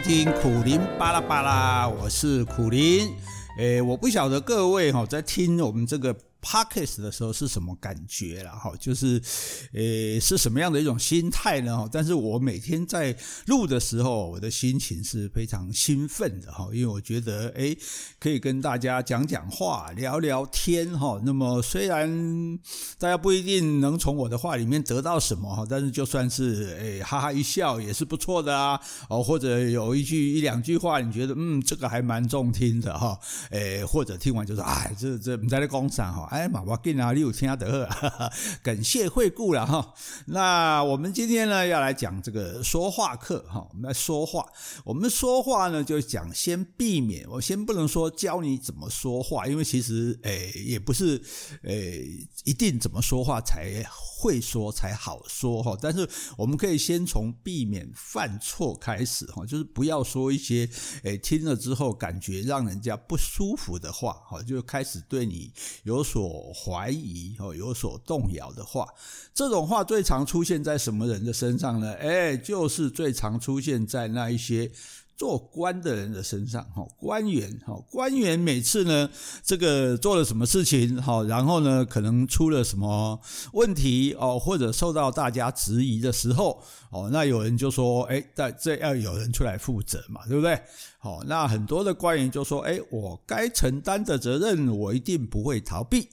听苦林巴拉巴拉，我是苦林。诶，我不晓得各位哈在听我们这个。Podcast 的时候是什么感觉了哈？就是，诶，是什么样的一种心态呢？但是我每天在录的时候，我的心情是非常兴奋的哈，因为我觉得，诶，可以跟大家讲讲话、聊聊天哈。那么虽然大家不一定能从我的话里面得到什么哈，但是就算是诶哈哈一笑也是不错的啊。哦，或者有一句一两句话，你觉得嗯这个还蛮中听的哈。诶，或者听完就说，哎，这这你在那工厂哈。哎，妈妈，给哪里有听得呵？感谢惠顾了哈。那我们今天呢要来讲这个说话课哈。我们来说话，我们说话呢就讲先避免，我先不能说教你怎么说话，因为其实诶也不是诶一定怎么说话才会说才好说哈。但是我们可以先从避免犯错开始哈，就是不要说一些诶听了之后感觉让人家不舒服的话哈，就开始对你有所。所怀疑哦，有所动摇的话，这种话最常出现在什么人的身上呢？哎，就是最常出现在那一些做官的人的身上哈，官员哈，官员每次呢，这个做了什么事情哈，然后呢，可能出了什么问题哦，或者受到大家质疑的时候哦，那有人就说，哎，在这要有人出来负责嘛，对不对？好，那很多的官员就说，哎，我该承担的责任，我一定不会逃避。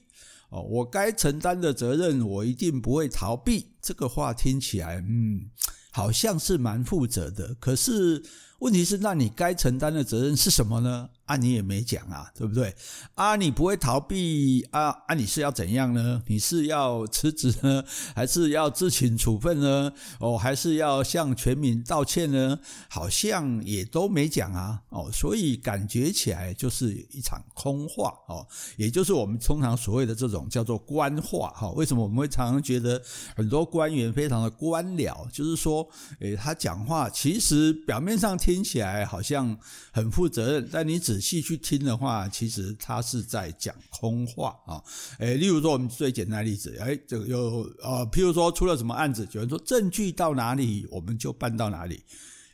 哦，我该承担的责任，我一定不会逃避。这个话听起来，嗯，好像是蛮负责的。可是问题是，那你该承担的责任是什么呢？啊，你也没讲啊，对不对？啊，你不会逃避啊？啊，你是要怎样呢？你是要辞职呢，还是要自请处分呢？哦，还是要向全民道歉呢？好像也都没讲啊。哦，所以感觉起来就是一场空话哦，也就是我们通常所谓的这种叫做官话哈。为什么我们会常常觉得很多官员非常的官僚？就是说，诶，他讲话其实表面上听起来好像很负责任，但你只仔细去听的话，其实他是在讲空话啊！诶，例如说，我们最简单的例子，诶，这个有呃，譬如说出了什么案子，有人说证据到哪里，我们就办到哪里。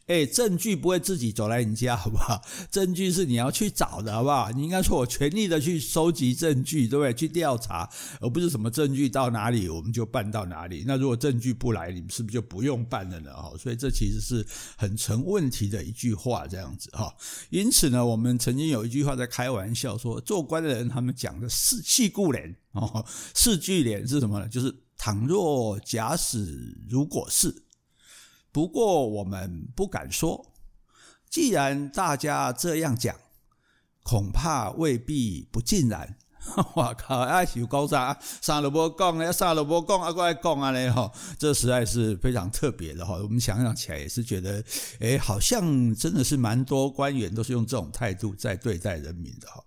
哎，证据不会自己走来你家，好不好？证据是你要去找的，好不好？你应该说我全力的去收集证据，对不对？去调查，而不是什么证据到哪里我们就办到哪里。那如果证据不来，你们是不是就不用办了呢？哈，所以这其实是很成问题的一句话，这样子哈。因此呢，我们曾经有一句话在开玩笑说，做官的人他们讲的是四句联哦，四句联是什么呢？就是倘若假使如果是。不过我们不敢说，既然大家这样讲，恐怕未必不尽然。我靠！哎，有高啥？啥都不讲，要啥都不讲，啊，过来讲啊嘞哈！这实在是非常特别的哈。我们想想起来也是觉得，哎，好像真的是蛮多官员都是用这种态度在对待人民的哈。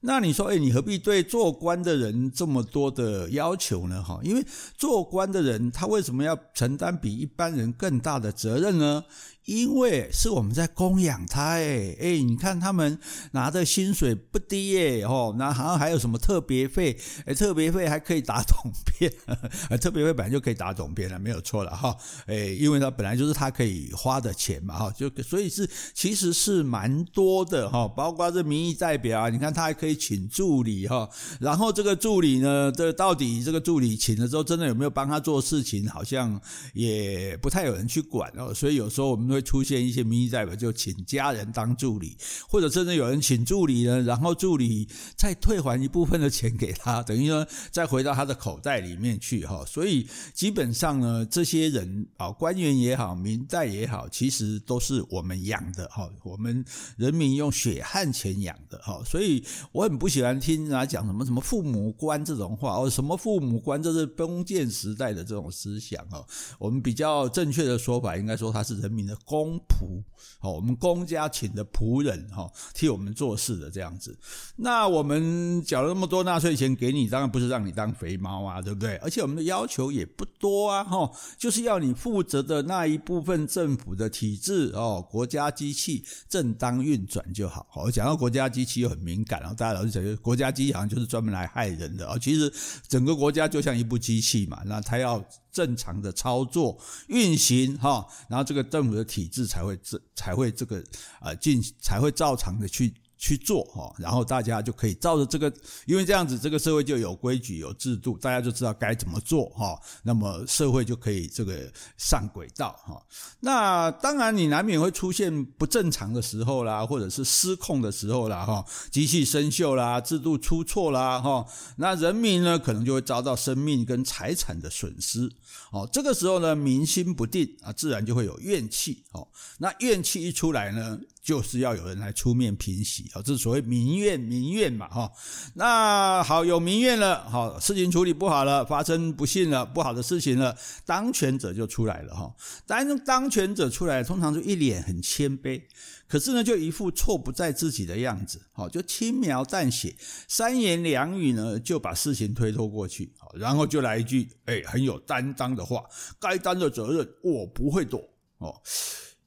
那你说，哎，你何必对做官的人这么多的要求呢？哈，因为做官的人他为什么要承担比一般人更大的责任呢？因为是我们在供养他，哎哎，你看他们拿的薪水不低耶，哦，那好像还有什么特别费，哎，特别费还可以打总编，特别费本来就可以打总编了，没有错了哈，哎，因为他本来就是他可以花的钱嘛，哈，就所以是其实是蛮多的哈，包括这民意代表啊，你看他还可以请助理哈，然后这个助理呢，这到底这个助理请了之后，真的有没有帮他做事情，好像也不太有人去管哦，所以有时候我们会。会出现一些民意代表就请家人当助理，或者甚至有人请助理呢，然后助理再退还一部分的钱给他，等于说再回到他的口袋里面去哈。所以基本上呢，这些人啊，官员也好，民代也好，其实都是我们养的哈，我们人民用血汗钱养的哈。所以我很不喜欢听人家讲什么什么父母官这种话哦，什么父母官，这是封建时代的这种思想哦。我们比较正确的说法，应该说他是人民的。公仆，好，我们公家请的仆人，哈，替我们做事的这样子。那我们缴了那么多纳税钱给你，当然不是让你当肥猫啊，对不对？而且我们的要求也不多啊，哈，就是要你负责的那一部分政府的体制哦，国家机器正当运转就好。好，讲到国家机器又很敏感，然后大家老是讲国家机器好像就是专门来害人的啊，其实整个国家就像一部机器嘛，那它要正常的操作运行哈，然后这个政府的体制才会这才会这个呃进才会照常的去。去做哈，然后大家就可以照着这个，因为这样子这个社会就有规矩有制度，大家就知道该怎么做哈，那么社会就可以这个上轨道哈。那当然你难免会出现不正常的时候啦，或者是失控的时候啦哈，机器生锈啦，制度出错啦哈，那人民呢可能就会遭到生命跟财产的损失哦。这个时候呢民心不定啊，自然就会有怨气哦。那怨气一出来呢，就是要有人来出面平息啊，这是所谓民怨，民怨嘛哈。那好，有民怨了，好，事情处理不好了，发生不幸了，不好的事情了，当权者就出来了哈。当当权者出来，通常就一脸很谦卑，可是呢，就一副错不在自己的样子，好，就轻描淡写，三言两语呢，就把事情推脱过去，好，然后就来一句，哎，很有担当的话，该担的责任我不会躲，哦。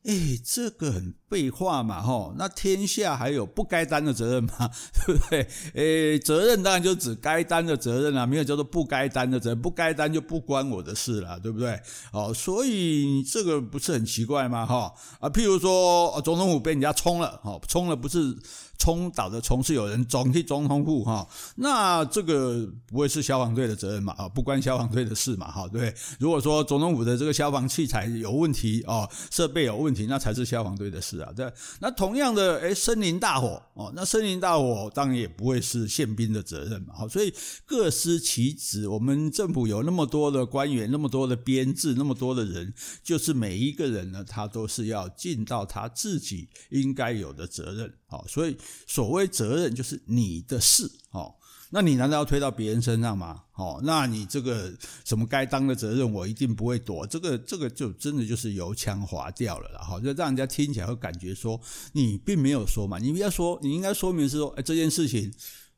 哎，这个很废话嘛，吼，那天下还有不该担的责任吗？对不对？诶，责任当然就指该担的责任啦，没有叫做不该担的责任，不该担就不关我的事了，对不对？哦，所以这个不是很奇怪吗？哈啊，譬如说总统府被人家冲了，哈，冲了不是。冲倒的冲是有人撞去总统府哈，那这个不会是消防队的责任嘛？啊，不关消防队的事嘛？哈，对。如果说总统府的这个消防器材有问题哦，设备有问题，那才是消防队的事啊。对。那同样的，诶，森林大火哦，那森林大火当然也不会是宪兵的责任嘛。好，所以各司其职。我们政府有那么多的官员，那么多的编制，那么多的人，就是每一个人呢，他都是要尽到他自己应该有的责任。好，所以所谓责任就是你的事，哦，那你难道要推到别人身上吗？哦，那你这个什么该当的责任，我一定不会躲，这个这个就真的就是油腔滑调了啦，哈，就让人家听起来会感觉说你并没有说嘛，你不要说，你应该说明是说，哎，这件事情。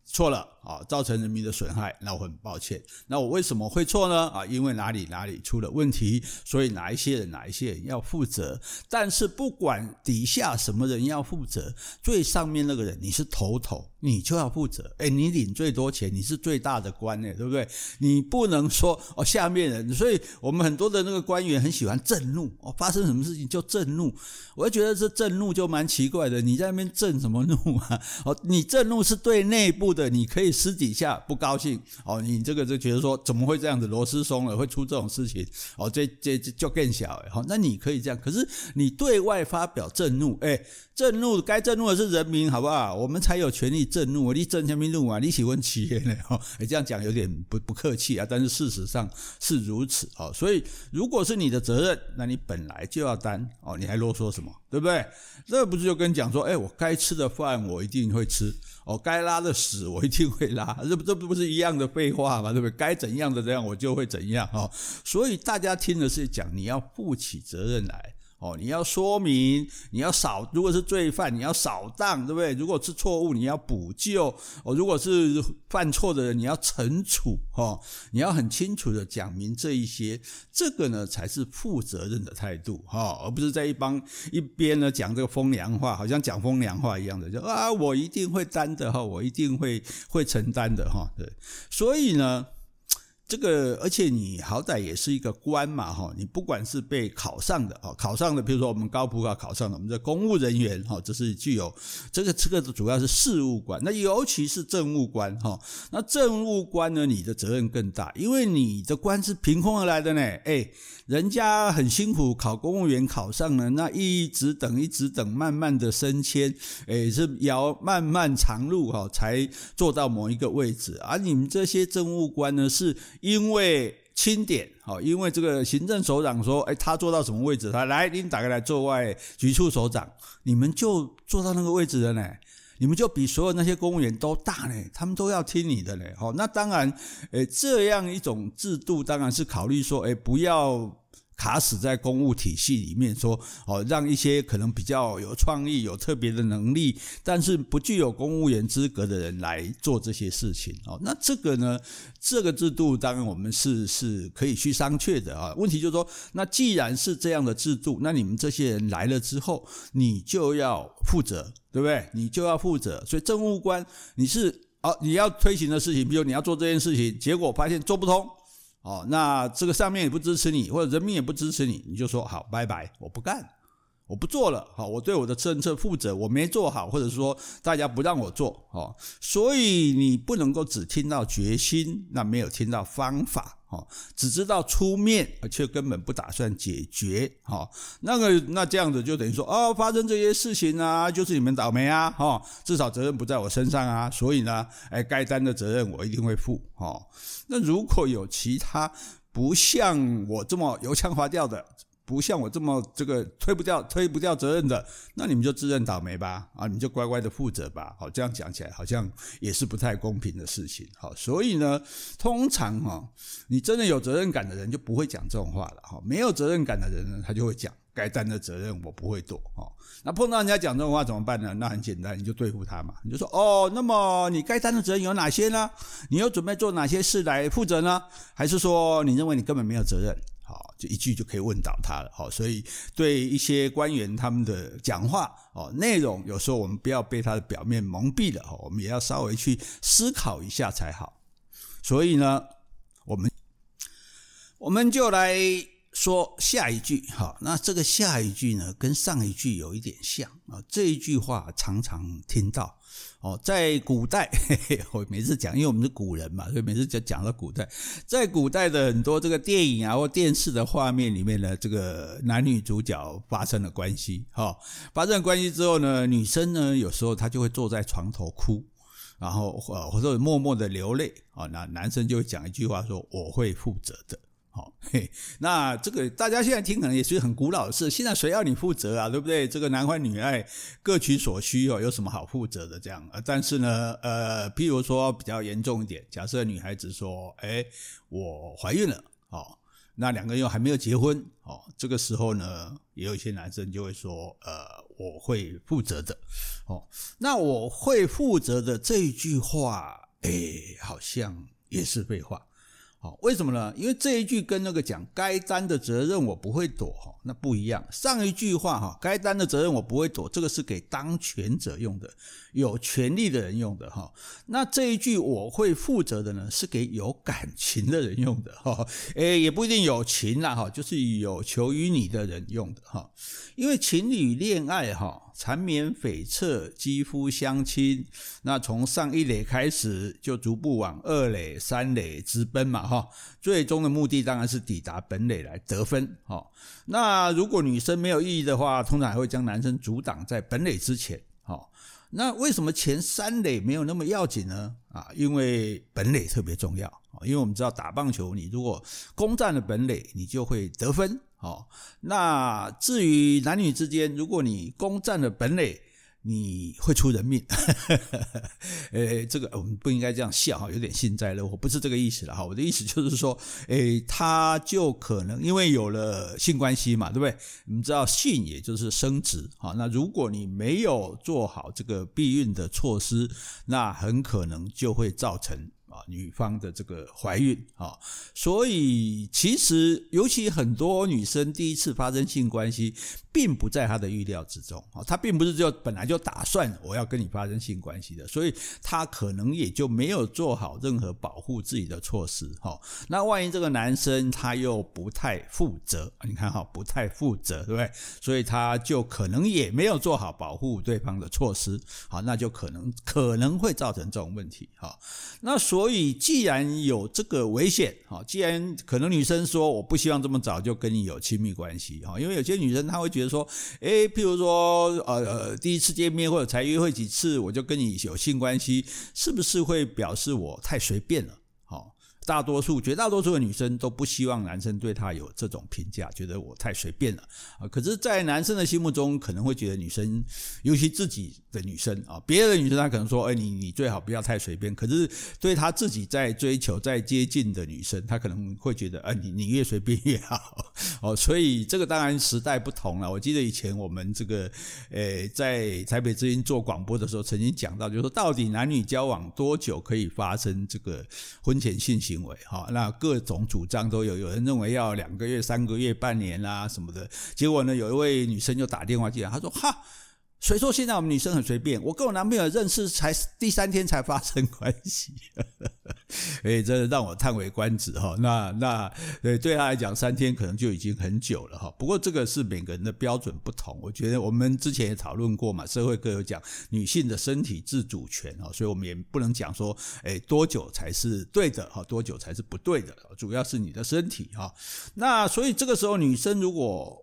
错了啊，造成人民的损害，那我很抱歉。那我为什么会错呢？啊，因为哪里哪里出了问题，所以哪一些人哪一些人要负责。但是不管底下什么人要负责，最上面那个人你是头头，你就要负责。诶，你领最多钱，你是最大的官呢，对不对？你不能说哦，下面人。所以我们很多的那个官员很喜欢震怒哦，发生什么事情就震怒。我就觉得这震怒就蛮奇怪的，你在那边震什么怒啊？哦，你震怒是对内部的。你可以私底下不高兴哦，你这个就觉得说怎么会这样子，螺丝松了会出这种事情哦，这这就更小哈，那你可以这样，可是你对外发表震怒，哎，震怒该震怒的是人民，好不好？我们才有权利震怒，你震什么怒啊？你喜欢企业呢？哈，这样讲有点不不客气啊，但是事实上是如此哦，所以如果是你的责任，那你本来就要担哦，你还啰嗦什么？对不对？这不是就跟讲说，诶，我该吃的饭我一定会吃。哦，该拉的屎我一定会拉，这不这不是一样的废话吗？对不对？该怎样的这样我就会怎样哦。所以大家听的是讲你要负起责任来。哦，你要说明，你要扫，如果是罪犯，你要扫荡，对不对？如果是错误，你要补救。哦，如果是犯错的人，你要惩处。哦，你要很清楚的讲明这一些，这个呢才是负责任的态度。哈，而不是在一帮一边呢讲这个风凉话，好像讲风凉话一样的，就啊，我一定会担的哈，我一定会会承担的哈。对，所以呢。这个，而且你好歹也是一个官嘛，哈，你不管是被考上的，哦，考上的，比如说我们高普考考上的，我们的公务人员，哈，这是具有这个这个主要是事务官，那尤其是政务官，哈，那政务官呢，你的责任更大，因为你的官是凭空而来的呢，哎。人家很辛苦考公务员考上了，那一直等一直等，慢慢的升迁，诶，是要漫漫长路哈，才做到某一个位置。而你们这些政务官呢，是因为钦点，好，因为这个行政首长说，诶，他做到什么位置，他来，您打开来做外局处首长，你们就做到那个位置了呢。你们就比所有那些公务员都大呢，他们都要听你的呢。好，那当然，诶，这样一种制度当然是考虑说，诶，不要。卡死在公务体系里面，说哦，让一些可能比较有创意、有特别的能力，但是不具有公务员资格的人来做这些事情哦。那这个呢，这个制度当然我们是是可以去商榷的啊。问题就是说，那既然是这样的制度，那你们这些人来了之后，你就要负责，对不对？你就要负责。所以政务官，你是哦，你要推行的事情，比如你要做这件事情，结果发现做不通。哦，那这个上面也不支持你，或者人民也不支持你，你就说好，拜拜，我不干，我不做了，好，我对我的政策负责，我没做好，或者说大家不让我做，哦，所以你不能够只听到决心，那没有听到方法，哦，只知道出面，却根本不打算解决，哦，那个那这样子就等于说，哦，发生这些事情啊，就是你们倒霉啊，哦，至少责任不在我身上啊，所以呢，哎，该担的责任我一定会负，哦，那如果有其他不像我这么油腔滑调的。不像我这么这个推不掉、推不掉责任的，那你们就自认倒霉吧，啊，你们就乖乖的负责吧。好，这样讲起来好像也是不太公平的事情。好，所以呢，通常哈，你真的有责任感的人就不会讲这种话了。哈，没有责任感的人呢，他就会讲该担的责任我不会躲。哈，那碰到人家讲这种话怎么办呢？那很简单，你就对付他嘛。你就说哦，那么你该担的责任有哪些呢？你又准备做哪些事来负责呢？还是说你认为你根本没有责任？好，就一句就可以问倒他了。好，所以对一些官员他们的讲话哦，内容有时候我们不要被他的表面蒙蔽了。我们也要稍微去思考一下才好。所以呢，我们我们就来说下一句。哈，那这个下一句呢，跟上一句有一点像啊。这一句话常常听到。哦，在古代，嘿 嘿，我每次讲，因为我们是古人嘛，所以每次就讲到古代，在古代的很多这个电影啊或电视的画面里面呢，这个男女主角发生了关系，哈，发生关系之后呢，女生呢有时候她就会坐在床头哭，然后呃或者默默的流泪，啊，那男生就会讲一句话说：“我会负责的。”好，嘿，那这个大家现在听可能也是很古老的事。现在谁要你负责啊？对不对？这个男欢女爱，各取所需哦，有什么好负责的？这样，呃，但是呢，呃，譬如说比较严重一点，假设女孩子说，哎，我怀孕了，哦，那两个人又还没有结婚，哦，这个时候呢，也有一些男生就会说，呃，我会负责的，哦，那我会负责的这一句话，哎，好像也是废话。好，为什么呢？因为这一句跟那个讲该担的责任我不会躲哈，那不一样。上一句话哈，该担的责任我不会躲，这个是给当权者用的，有权力的人用的哈。那这一句我会负责的呢，是给有感情的人用的哈。诶，也不一定有情啦哈，就是有求于你的人用的哈。因为情侣恋爱哈。缠绵悱恻，肌肤相亲。那从上一垒开始，就逐步往二垒、三垒直奔嘛，哈。最终的目的当然是抵达本垒来得分，哈。那如果女生没有异议的话，通常还会将男生阻挡在本垒之前，哈。那为什么前三垒没有那么要紧呢？啊，因为本垒特别重要，因为我们知道打棒球，你如果攻占了本垒，你就会得分。哦，那至于男女之间，如果你攻占了本垒，你会出人命。诶，这个我们不应该这样笑哈，有点幸灾乐祸，不是这个意思了哈。我的意思就是说，诶，他就可能因为有了性关系嘛，对不对？你们知道性也就是生殖，哈，那如果你没有做好这个避孕的措施，那很可能就会造成。啊，女方的这个怀孕啊，所以其实尤其很多女生第一次发生性关系，并不在她的预料之中啊，她并不是就本来就打算我要跟你发生性关系的，所以她可能也就没有做好任何保护自己的措施哈。那万一这个男生他又不太负责，你看哈，不太负责，对不对？所以他就可能也没有做好保护对方的措施，好，那就可能可能会造成这种问题哈。那所所以，既然有这个危险，哈，既然可能女生说我不希望这么早就跟你有亲密关系，哈，因为有些女生她会觉得说，哎，譬如说，呃呃，第一次见面或者才约会几次，我就跟你有性关系，是不是会表示我太随便了？大多数、绝大多数的女生都不希望男生对她有这种评价，觉得我太随便了啊。可是，在男生的心目中，可能会觉得女生，尤其自己的女生啊，别的女生她可能说，哎，你你最好不要太随便。可是，对她自己在追求、在接近的女生，她可能会觉得，哎，你你越随便越好 哦。所以，这个当然时代不同了。我记得以前我们这个，诶，在台北之音做广播的时候，曾经讲到，就是说，到底男女交往多久可以发生这个婚前性行？行为哈，那各种主张都有，有人认为要两个月、三个月、半年啦什么的。结果呢，有一位女生就打电话进来，她说：“哈，谁说现在我们女生很随便？我跟我男朋友认识才第三天才发生关系，哎，真的让我叹为观止哈。那那对对他来讲，三天可能就已经很久了哈。不过这个是每个人的标准不同。我觉得我们之前也讨论过嘛，社会各有讲女性的身体自主权哈，所以我们也不能讲说，哎，多久才是对的哈，多久才是不对的，主要是你的身体哈。那所以这个时候，女生如果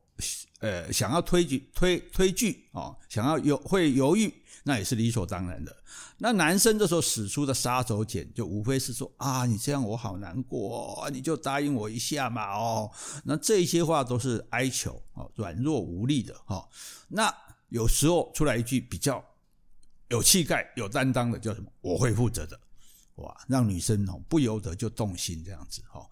呃，想要推举推推拒啊，想要犹会犹豫，那也是理所当然的。那男生这时候使出的杀手锏，就无非是说啊，你这样我好难过，你就答应我一下嘛哦。那这些话都是哀求啊，软弱无力的哈。那有时候出来一句比较有气概、有担当的，叫什么？我会负责的，哇，让女生哦不由得就动心这样子哈。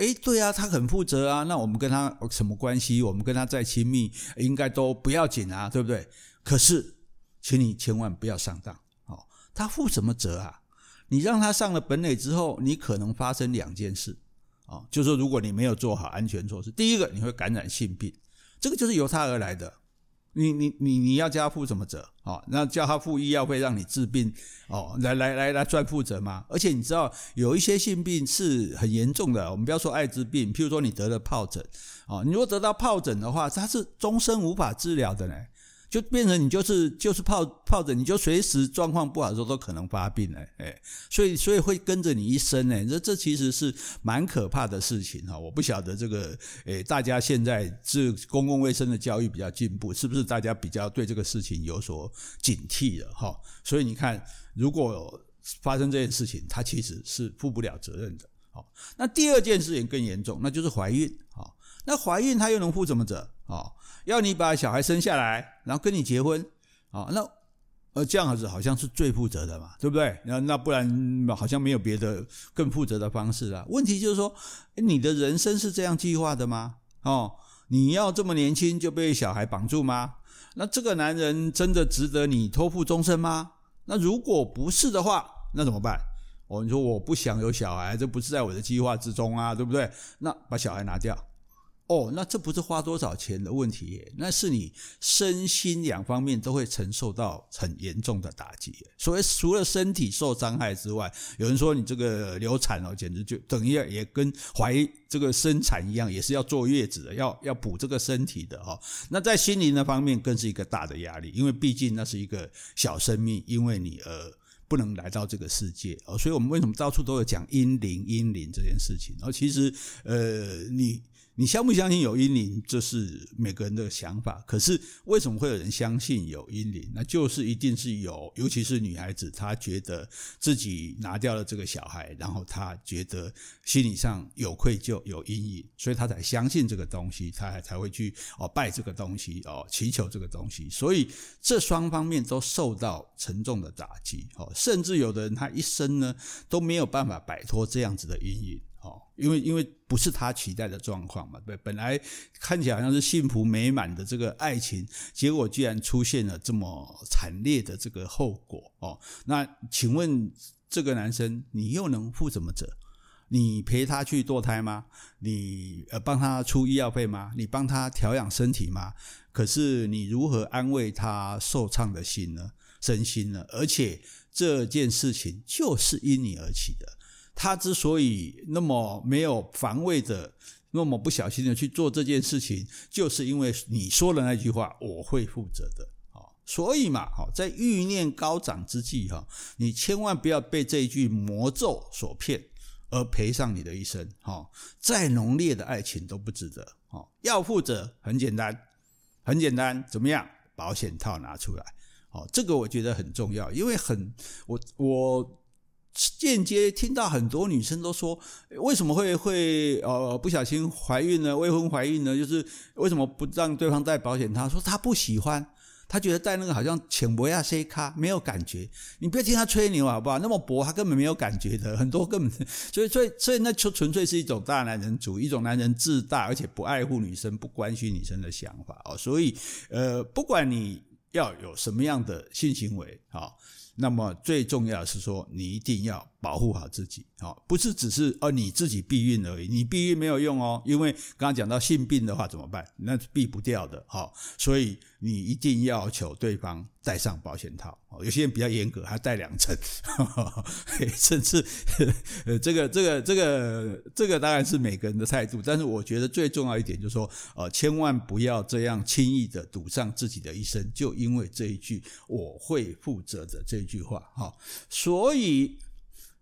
诶，对啊，他很负责啊，那我们跟他什么关系？我们跟他再亲密，应该都不要紧啊，对不对？可是，请你千万不要上当哦。他负什么责啊？你让他上了本垒之后，你可能发生两件事啊，就是说，如果你没有做好安全措施，第一个你会感染性病，这个就是由他而来的。你你你你要叫他负什么责？哦，那叫他付医药费让你治病哦，来来来来赚负责吗？而且你知道有一些性病是很严重的，我们不要说艾滋病，譬如说你得了疱疹，哦，你如果得到疱疹的话，它是终身无法治疗的呢。就变成你就是就是泡泡着，你就随时状况不好的时候都可能发病哎哎，所以所以会跟着你一生哎，这这其实是蛮可怕的事情哈。我不晓得这个诶，大家现在这公共卫生的教育比较进步，是不是大家比较对这个事情有所警惕了哈？所以你看，如果发生这件事情，他其实是负不了责任的。好，那第二件事情更严重，那就是怀孕。好，那怀孕他又能负什么责？啊？要你把小孩生下来，然后跟你结婚，啊，那呃这样子好像是最负责的嘛，对不对？那那不然好像没有别的更负责的方式了。问题就是说，你的人生是这样计划的吗？哦，你要这么年轻就被小孩绑住吗？那这个男人真的值得你托付终身吗？那如果不是的话，那怎么办？哦，你说我不想有小孩，这不是在我的计划之中啊，对不对？那把小孩拿掉。哦，那这不是花多少钱的问题，那是你身心两方面都会承受到很严重的打击。所以除了身体受伤害之外，有人说你这个流产哦，简直就等于也跟怀这个生产一样，也是要坐月子的，要要补这个身体的哈。那在心灵的方面更是一个大的压力，因为毕竟那是一个小生命，因为你而不能来到这个世界哦。所以我们为什么到处都有讲阴灵阴灵这件事情？然后其实呃你。你相不相信有阴灵，这是每个人的想法。可是为什么会有人相信有阴灵？那就是一定是有，尤其是女孩子，她觉得自己拿掉了这个小孩，然后她觉得心理上有愧疚、有阴影，所以她才相信这个东西，她才会去哦拜这个东西哦，祈求这个东西。所以这双方面都受到沉重的打击哦，甚至有的人他一生呢都没有办法摆脱这样子的阴影。哦，因为因为不是他期待的状况嘛，对，本来看起来好像是幸福美满的这个爱情，结果居然出现了这么惨烈的这个后果哦。那请问这个男生，你又能负什么责？你陪他去堕胎吗？你呃帮他出医药费吗？你帮他调养身体吗？可是你如何安慰他受创的心呢？身心呢？而且这件事情就是因你而起的。他之所以那么没有防卫的，那么不小心的去做这件事情，就是因为你说的那句话，我会负责的。所以嘛，在欲念高涨之际，哈，你千万不要被这一句魔咒所骗，而赔上你的一生。哈，再浓烈的爱情都不值得。哈，要负责很简单，很简单，怎么样？保险套拿出来。好，这个我觉得很重要，因为很我我。间接听到很多女生都说，为什么会会呃不小心怀孕呢？未婚怀孕呢？就是为什么不让对方带保险套？她说她不喜欢，她觉得戴那个好像浅薄亚 C 卡没有感觉。你不要听她吹牛好不好？那么薄，她根本没有感觉的。很多根本 所以所以所以那就纯粹是一种大男人主义，一种男人自大，而且不爱护女生、不关心女生的想法哦。所以呃，不管你要有什么样的性行为啊。那么最重要的是说，你一定要保护好自己，不是只是哦你自己避孕而已，你避孕没有用哦，因为刚刚讲到性病的话怎么办？那是避不掉的，所以你一定要求对方戴上保险套。有些人比较严格，还戴两层，甚至呃，这个这个这个这个当然是每个人的态度。但是我觉得最重要一点就是说，呃，千万不要这样轻易的赌上自己的一生，就因为这一句“我会负责的”这一句话。哈，所以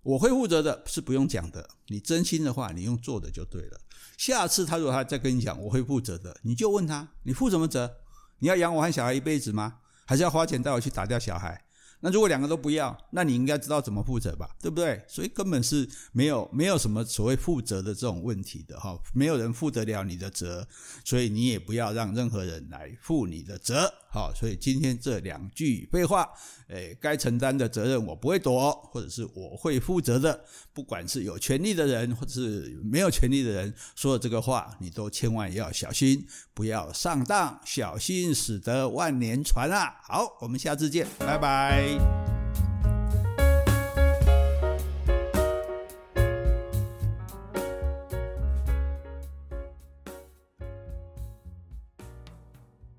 我会负责的是不用讲的，你真心的话，你用做的就对了。下次他如果他再跟你讲我会负责的，你就问他：你负什么责？你要养我和小孩一辈子吗？还是要花钱带我去打掉小孩？那如果两个都不要，那你应该知道怎么负责吧，对不对？所以根本是没有没有什么所谓负责的这种问题的哈，没有人负得了你的责，所以你也不要让任何人来负你的责。好，所以今天这两句废话，诶，该承担的责任我不会躲，或者是我会负责的，不管是有权利的人或者是没有权利的人说的这个话，你都千万要小心，不要上当，小心驶得万年船啊！好，我们下次见，拜拜。